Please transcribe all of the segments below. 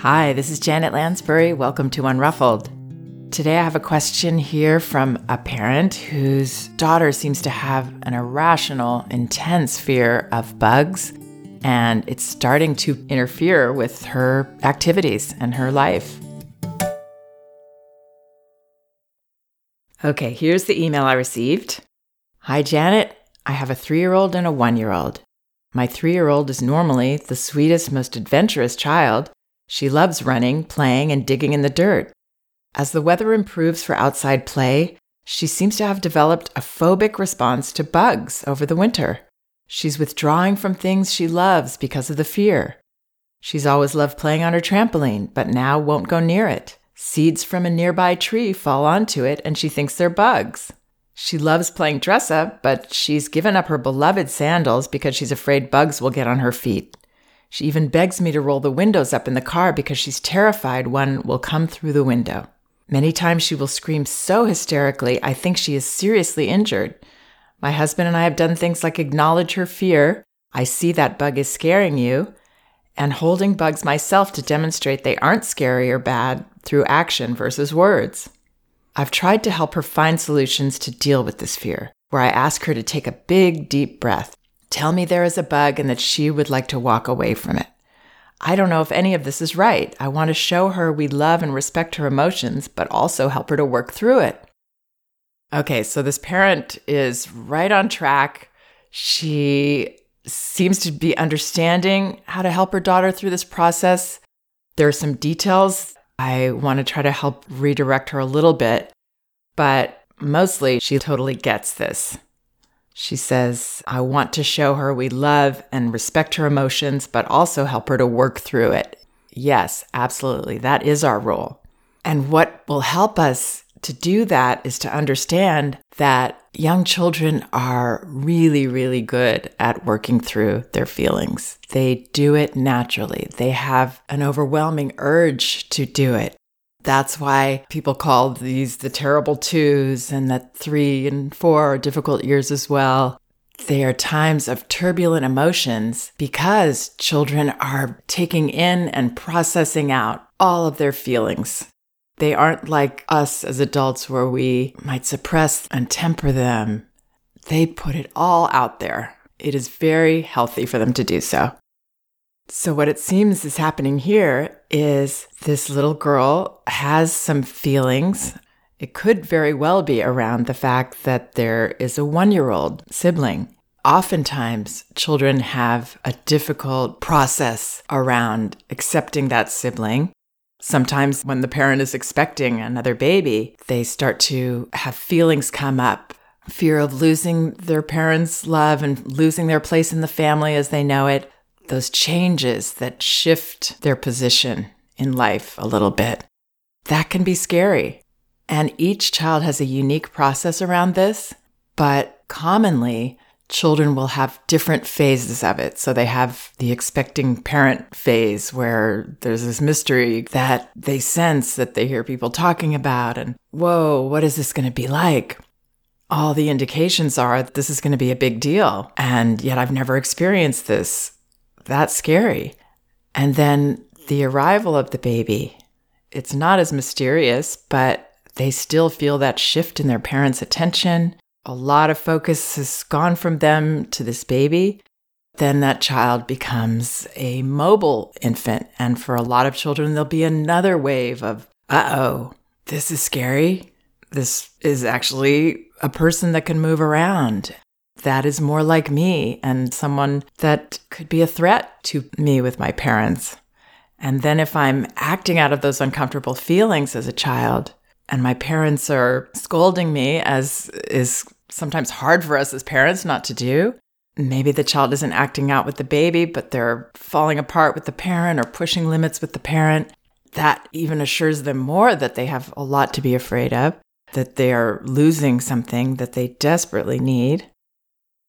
Hi, this is Janet Lansbury. Welcome to Unruffled. Today I have a question here from a parent whose daughter seems to have an irrational, intense fear of bugs, and it's starting to interfere with her activities and her life. Okay, here's the email I received. Hi, Janet. I have a three year old and a one year old. My three year old is normally the sweetest, most adventurous child. She loves running, playing, and digging in the dirt. As the weather improves for outside play, she seems to have developed a phobic response to bugs over the winter. She's withdrawing from things she loves because of the fear. She's always loved playing on her trampoline, but now won't go near it. Seeds from a nearby tree fall onto it, and she thinks they're bugs. She loves playing dress up, but she's given up her beloved sandals because she's afraid bugs will get on her feet. She even begs me to roll the windows up in the car because she's terrified one will come through the window. Many times she will scream so hysterically, I think she is seriously injured. My husband and I have done things like acknowledge her fear, I see that bug is scaring you, and holding bugs myself to demonstrate they aren't scary or bad through action versus words. I've tried to help her find solutions to deal with this fear, where I ask her to take a big, deep breath, tell me there is a bug and that she would like to walk away from it. I don't know if any of this is right. I want to show her we love and respect her emotions, but also help her to work through it. Okay, so this parent is right on track. She seems to be understanding how to help her daughter through this process. There are some details I want to try to help redirect her a little bit, but mostly she totally gets this. She says, I want to show her we love and respect her emotions, but also help her to work through it. Yes, absolutely. That is our role. And what will help us to do that is to understand that young children are really, really good at working through their feelings. They do it naturally, they have an overwhelming urge to do it. That's why people call these the terrible twos and that three and four are difficult years as well. They are times of turbulent emotions because children are taking in and processing out all of their feelings. They aren't like us as adults where we might suppress and temper them. They put it all out there. It is very healthy for them to do so. So, what it seems is happening here is this little girl has some feelings. It could very well be around the fact that there is a one year old sibling. Oftentimes, children have a difficult process around accepting that sibling Sometimes, when the parent is expecting another baby, they start to have feelings come up fear of losing their parents' love and losing their place in the family as they know it. Those changes that shift their position in life a little bit. That can be scary. And each child has a unique process around this, but commonly, children will have different phases of it. So they have the expecting parent phase where there's this mystery that they sense that they hear people talking about and, whoa, what is this going to be like? All the indications are this is going to be a big deal. And yet I've never experienced this. That's scary. And then the arrival of the baby, it's not as mysterious, but they still feel that shift in their parents' attention a lot of focus has gone from them to this baby, then that child becomes a mobile infant. And for a lot of children, there'll be another wave of, uh oh, this is scary. This is actually a person that can move around. That is more like me and someone that could be a threat to me with my parents. And then if I'm acting out of those uncomfortable feelings as a child, and my parents are scolding me, as is sometimes hard for us as parents not to do. Maybe the child isn't acting out with the baby, but they're falling apart with the parent or pushing limits with the parent. That even assures them more that they have a lot to be afraid of, that they are losing something that they desperately need.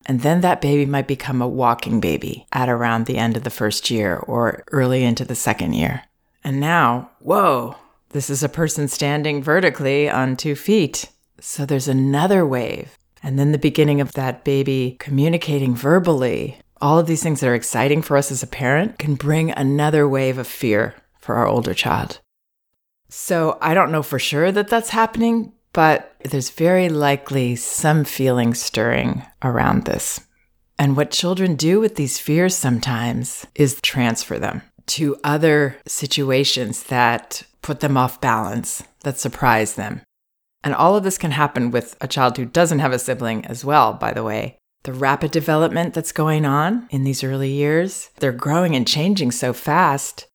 And then that baby might become a walking baby at around the end of the first year or early into the second year. And now, whoa, this is a person standing vertically on two feet. So there's another wave and then the beginning of that baby communicating verbally, all of these things that are exciting for us as a parent can bring another wave of fear for our older child. So I don't know for sure that that's happening, but there's very likely some feeling stirring around this. And what children do with these fears sometimes is transfer them to other situations that put them off balance, that surprise them. And all of this can happen with a child who doesn't have a sibling as well, by the way. The rapid development that's going on in these early years, they're growing and changing so fast.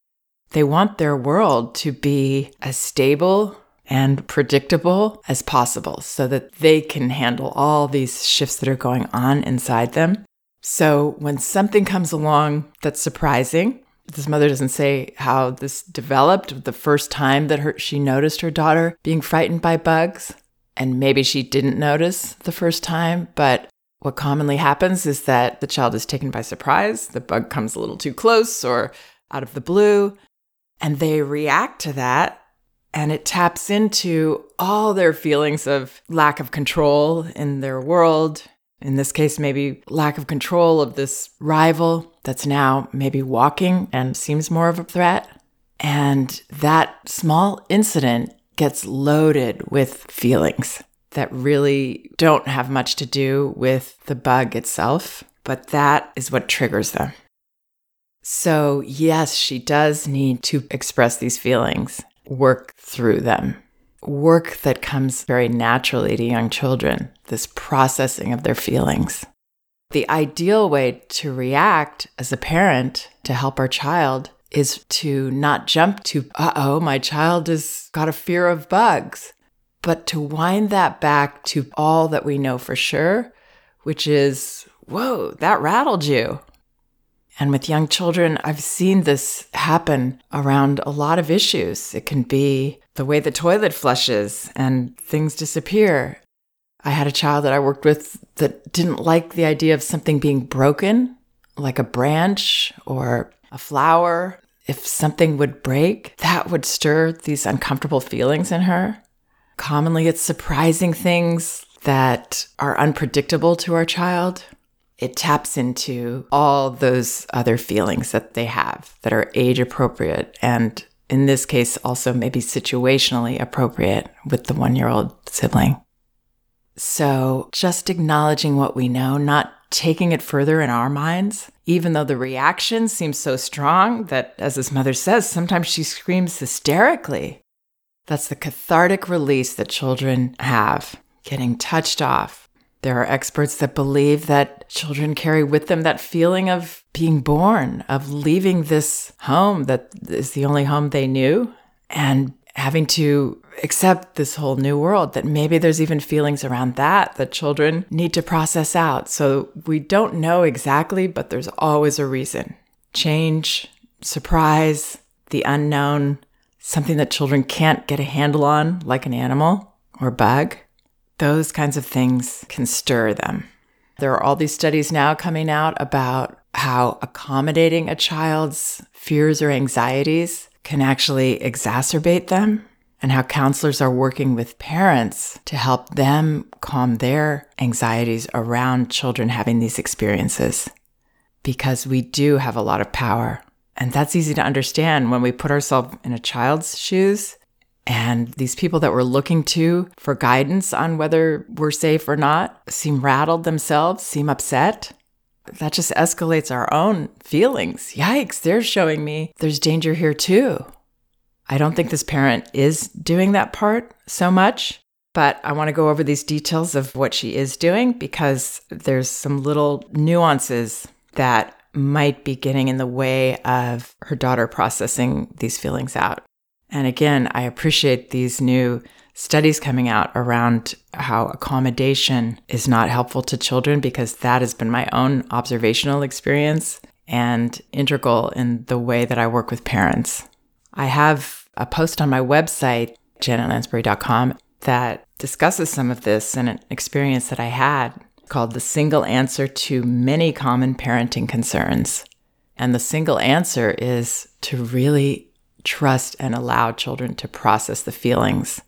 They want their world to be as stable and predictable as possible so that they can handle all these shifts that are going on inside them. So when something comes along that's surprising, this mother doesn't say how this developed the first time that her, she noticed her daughter being frightened by bugs. And maybe she didn't notice the first time, but what commonly happens is that the child is taken by surprise. The bug comes a little too close or out of the blue, and they react to that. And it taps into all their feelings of lack of control in their world. In this case, maybe lack of control of this rival that's now maybe walking and seems more of a threat. And that small incident gets loaded with feelings that really don't have much to do with the bug itself, but that is what triggers them. So, yes, she does need to express these feelings, work through them. Work that comes very naturally to young children, this processing of their feelings. The ideal way to react as a parent to help our child is to not jump to, uh oh, my child has got a fear of bugs, but to wind that back to all that we know for sure, which is, whoa, that rattled you. And with young children, I've seen this happen around a lot of issues. It can be the way the toilet flushes and things disappear. I had a child that I worked with that didn't like the idea of something being broken, like a branch or a flower. If something would break, that would stir these uncomfortable feelings in her. Commonly, it's surprising things that are unpredictable to our child. It taps into all those other feelings that they have that are age appropriate and, in this case, also maybe situationally appropriate with the one year old sibling. So, just acknowledging what we know, not taking it further in our minds, even though the reaction seems so strong that, as his mother says, sometimes she screams hysterically. That's the cathartic release that children have, getting touched off. There are experts that believe that children carry with them that feeling of being born, of leaving this home that is the only home they knew, and having to accept this whole new world, that maybe there's even feelings around that that children need to process out. So we don't know exactly, but there's always a reason. Change, surprise, the unknown, something that children can't get a handle on, like an animal or bug, those kinds of things can stir them. There are all these studies now coming out about how accommodating a child's fears or anxieties can actually exacerbate them, and how counselors are working with parents to help them calm their anxieties around children having these experiences. Because we do have a lot of power and that's easy to understand when we put ourselves in a child's shoes. And these people that we're looking to for guidance on whether we're safe or not seem rattled themselves, seem upset. That just escalates our own feelings. Yikes, they're showing me there's danger here too. I don't think this parent is doing that part so much, but I want to go over these details of what she is doing because there's some little nuances that might be getting in the way of her daughter processing these feelings out. And again, I appreciate these new studies coming out around how accommodation is not helpful to children because that has been my own observational experience and integral in the way that I work with parents. I have a post on my website, janetlansbury.com, that discusses some of this and an experience that I had called The Single Answer to Many Common Parenting Concerns. And the single answer is to really trust and allow children to process the feelings,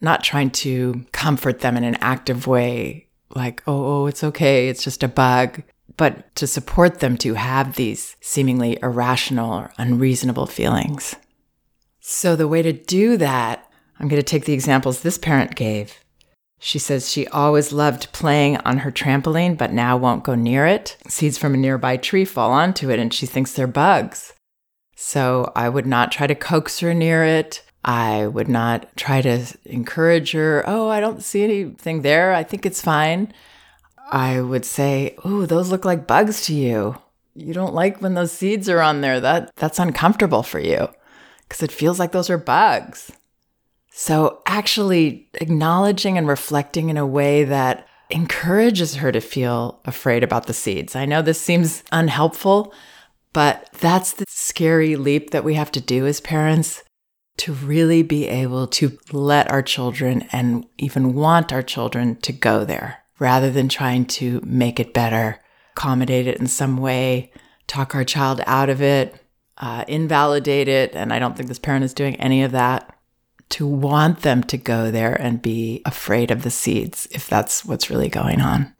not trying to comfort them in an active way, like, oh, oh, it's okay, it's just a bug, but to support them to have these seemingly irrational or unreasonable feelings. So, the way to do that, I'm going to take the examples this parent gave. She says she always loved playing on her trampoline, but now won't go near it. Seeds from a nearby tree fall onto it, and she thinks they're bugs. So I would not try to coax her near it. I would not try to encourage her. Oh, I don't see anything there. I think it's fine. I would say, "Oh, those look like bugs to you. You don't like when those seeds are on there. That that's uncomfortable for you because it feels like those are bugs." So, actually acknowledging and reflecting in a way that encourages her to feel afraid about the seeds. I know this seems unhelpful, but that's the scary leap that we have to do as parents to really be able to let our children and even want our children to go there rather than trying to make it better, accommodate it in some way, talk our child out of it, uh, invalidate it. And I don't think this parent is doing any of that. To want them to go there and be afraid of the seeds if that's what's really going on.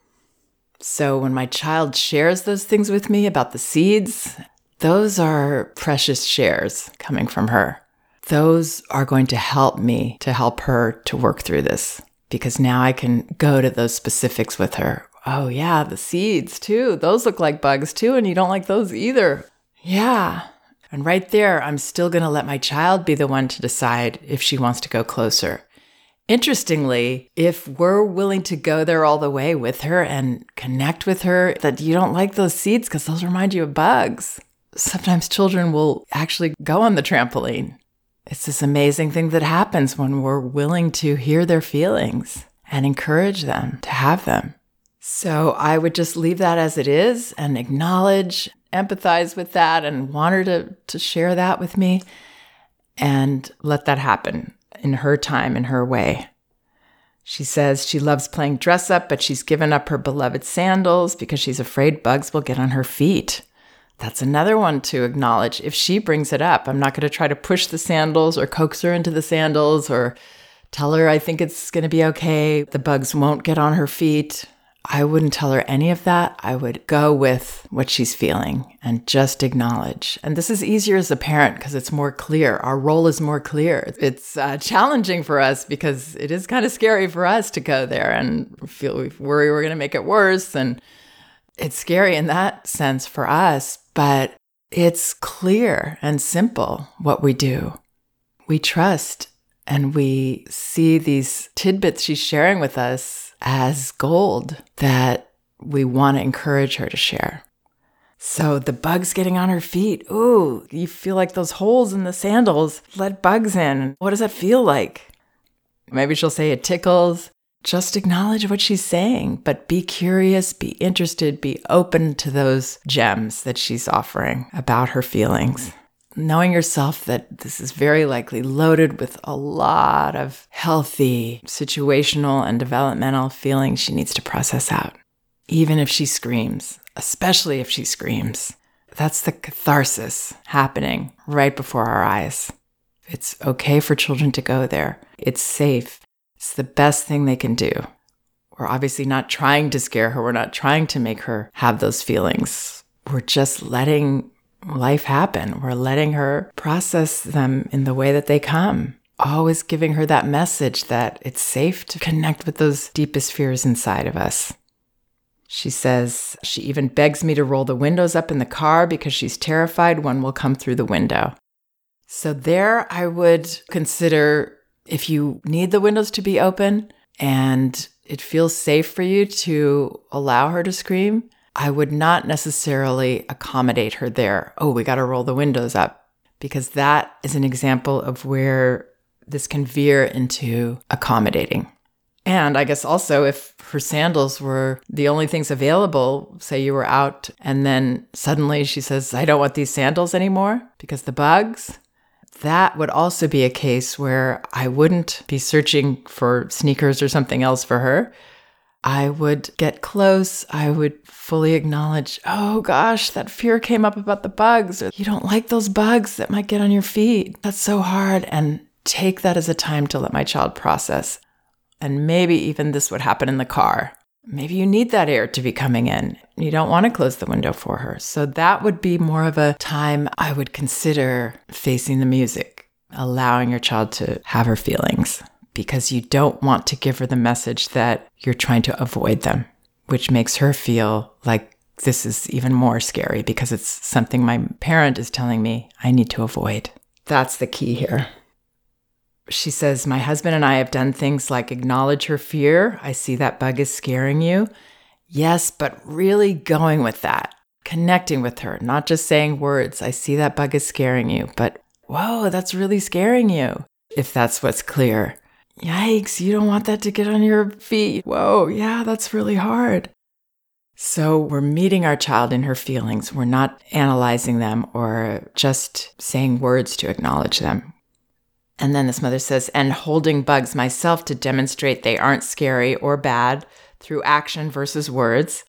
So when my child shares those things with me about the seeds, those are precious shares coming from her. Those are going to help me to help her to work through this because now I can go to those specifics with her. Oh, yeah, the seeds too. Those look like bugs too, and you don't like those either. Yeah. And right there, I'm still going to let my child be the one to decide if she wants to go closer. Interestingly, if we're willing to go there all the way with her and connect with her, that you don't like those seeds because those remind you of bugs, sometimes children will actually go on the trampoline. It's this amazing thing that happens when we're willing to hear their feelings and encourage them to have them. So I would just leave that as it is and acknowledge, empathize with that, and want her to, to share that with me and let that happen in her time, in her way. She says she loves playing dress up, but she's given up her beloved sandals because she's afraid bugs will get on her feet. That's another one to acknowledge. If she brings it up, I'm not going to try to push the sandals or coax her into the sandals or tell her I think it's going to be okay. The bugs won't get on her feet. I wouldn't tell her any of that. I would go with what she's feeling and just acknowledge. And this is easier as a parent because it's more clear. Our role is more clear. It's uh, challenging for us because it is kind of scary for us to go there and feel we worry we're going to make it worse. And it's scary in that sense for us but it's clear and simple what we do. We trust and we see these tidbits she's sharing with us as gold that we want to encourage her to share. So the bugs getting on her feet. Ooh, you feel like those holes in the sandals let bugs in. What does that feel like? Maybe she'll say it tickles just acknowledge what she's saying, but be curious, be interested, be open to those gems that she's offering about her feelings. Knowing yourself that this is very likely loaded with a lot of healthy, situational, and developmental feelings she needs to process out. Even if she screams, especially if she screams. That's the catharsis happening right before our eyes. It's okay for children to go there. It's safe. It's the best thing they can do. We're obviously not trying to scare her. We're not trying to make her have those feelings. We're just letting life happen. We're letting her process them in the way that they come. Always giving her that message that it's safe to connect with those deepest fears inside of us. She says she even begs me to roll the windows up in the car because she's terrified one will come through the window. So, there I would consider if you need the windows to be open and it feels safe for you to allow her to scream, I would not necessarily accommodate her there. Oh, we got to roll the windows up because that is an example of where this can veer into accommodating. And I guess also if her sandals were the only things available, say you were out and then suddenly she says, I don't want these sandals anymore because the bugs, that would also be a case where I wouldn't be searching for sneakers or something else for her. I would get close. I would fully acknowledge, oh gosh, that fear came up about the bugs. Or, you don't like those bugs that might get on your feet. That's so hard. And take that as a time to let my child process. And maybe even this would happen in the car. Maybe you need that air to be coming in. You don't want to close the window for her. So that would be more of a time I would consider facing the music. allowing your child to have her feelings because you don't want to give her the message that you're trying to avoid them, which makes her feel like this is even more scary because it's something my parent is telling me I need to avoid. That's the key here. She says, My husband and I have done things like acknowledge her fear. I see that bug is scaring you. Yes, but really going with that, connecting with her, not just saying words. I see that bug is scaring you, but whoa, that's really scaring you. If that's what's clear. Yikes, you don't want that to get on your feet. Whoa, yeah, that's really hard. So we're meeting our child in her feelings. We're not analyzing them or just saying words to acknowledge them. And then this mother says, and holding bugs myself to demonstrate they aren't scary or bad through action versus words.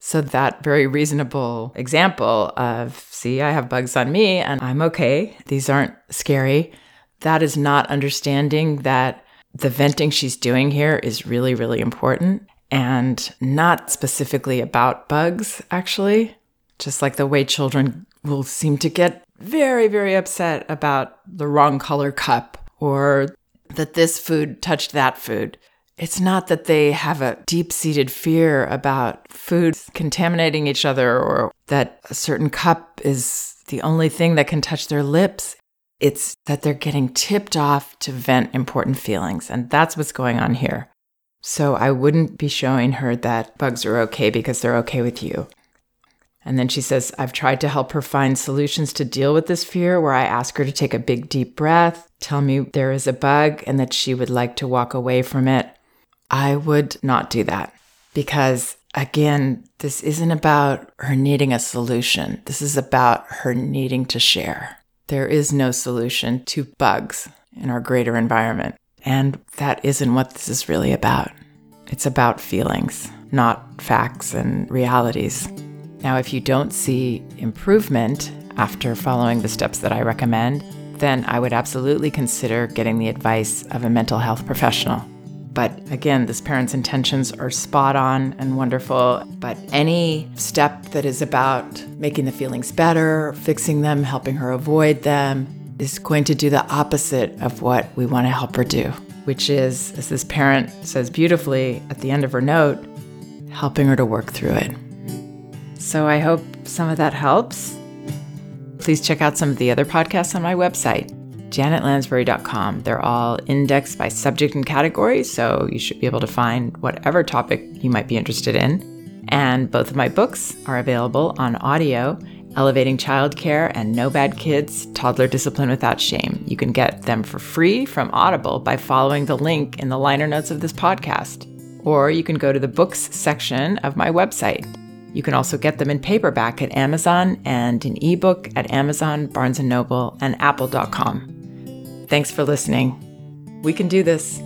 So, that very reasonable example of, see, I have bugs on me and I'm okay, these aren't scary, that is not understanding that the venting she's doing here is really, really important and not specifically about bugs, actually. Just like the way children will seem to get very, very upset about the wrong color cup or that this food touched that food. It's not that they have a deep seated fear about foods contaminating each other or that a certain cup is the only thing that can touch their lips. It's that they're getting tipped off to vent important feelings. And that's what's going on here. So I wouldn't be showing her that bugs are okay because they're okay with you. And then she says, I've tried to help her find solutions to deal with this fear where I ask her to take a big, deep breath, tell me there is a bug and that she would like to walk away from it. I would not do that because, again, this isn't about her needing a solution. This is about her needing to share. There is no solution to bugs in our greater environment. And that isn't what this is really about. It's about feelings, not facts and realities. Now, if you don't see improvement after following the steps that I recommend, then I would absolutely consider getting the advice of a mental health professional. But again, this parent's intentions are spot on and wonderful. But any step that is about making the feelings better, fixing them, helping her avoid them, is going to do the opposite of what we want to help her do, which is, as this parent says beautifully at the end of her note, helping her to work through it. So I hope some of that helps. Please check out some of the other podcasts on my website janetlansbury.com. They're all indexed by subject and category, so you should be able to find whatever topic you might be interested in. And both of my books are available on audio Elevating Childcare and No Bad Kids Toddler Discipline Without Shame. You can get them for free from Audible by following the link in the liner notes of this podcast. Or you can go to the books section of my website. You can also get them in paperback at Amazon and in ebook at Amazon, Barnes & Noble, and apple.com. Thanks for listening. We can do this.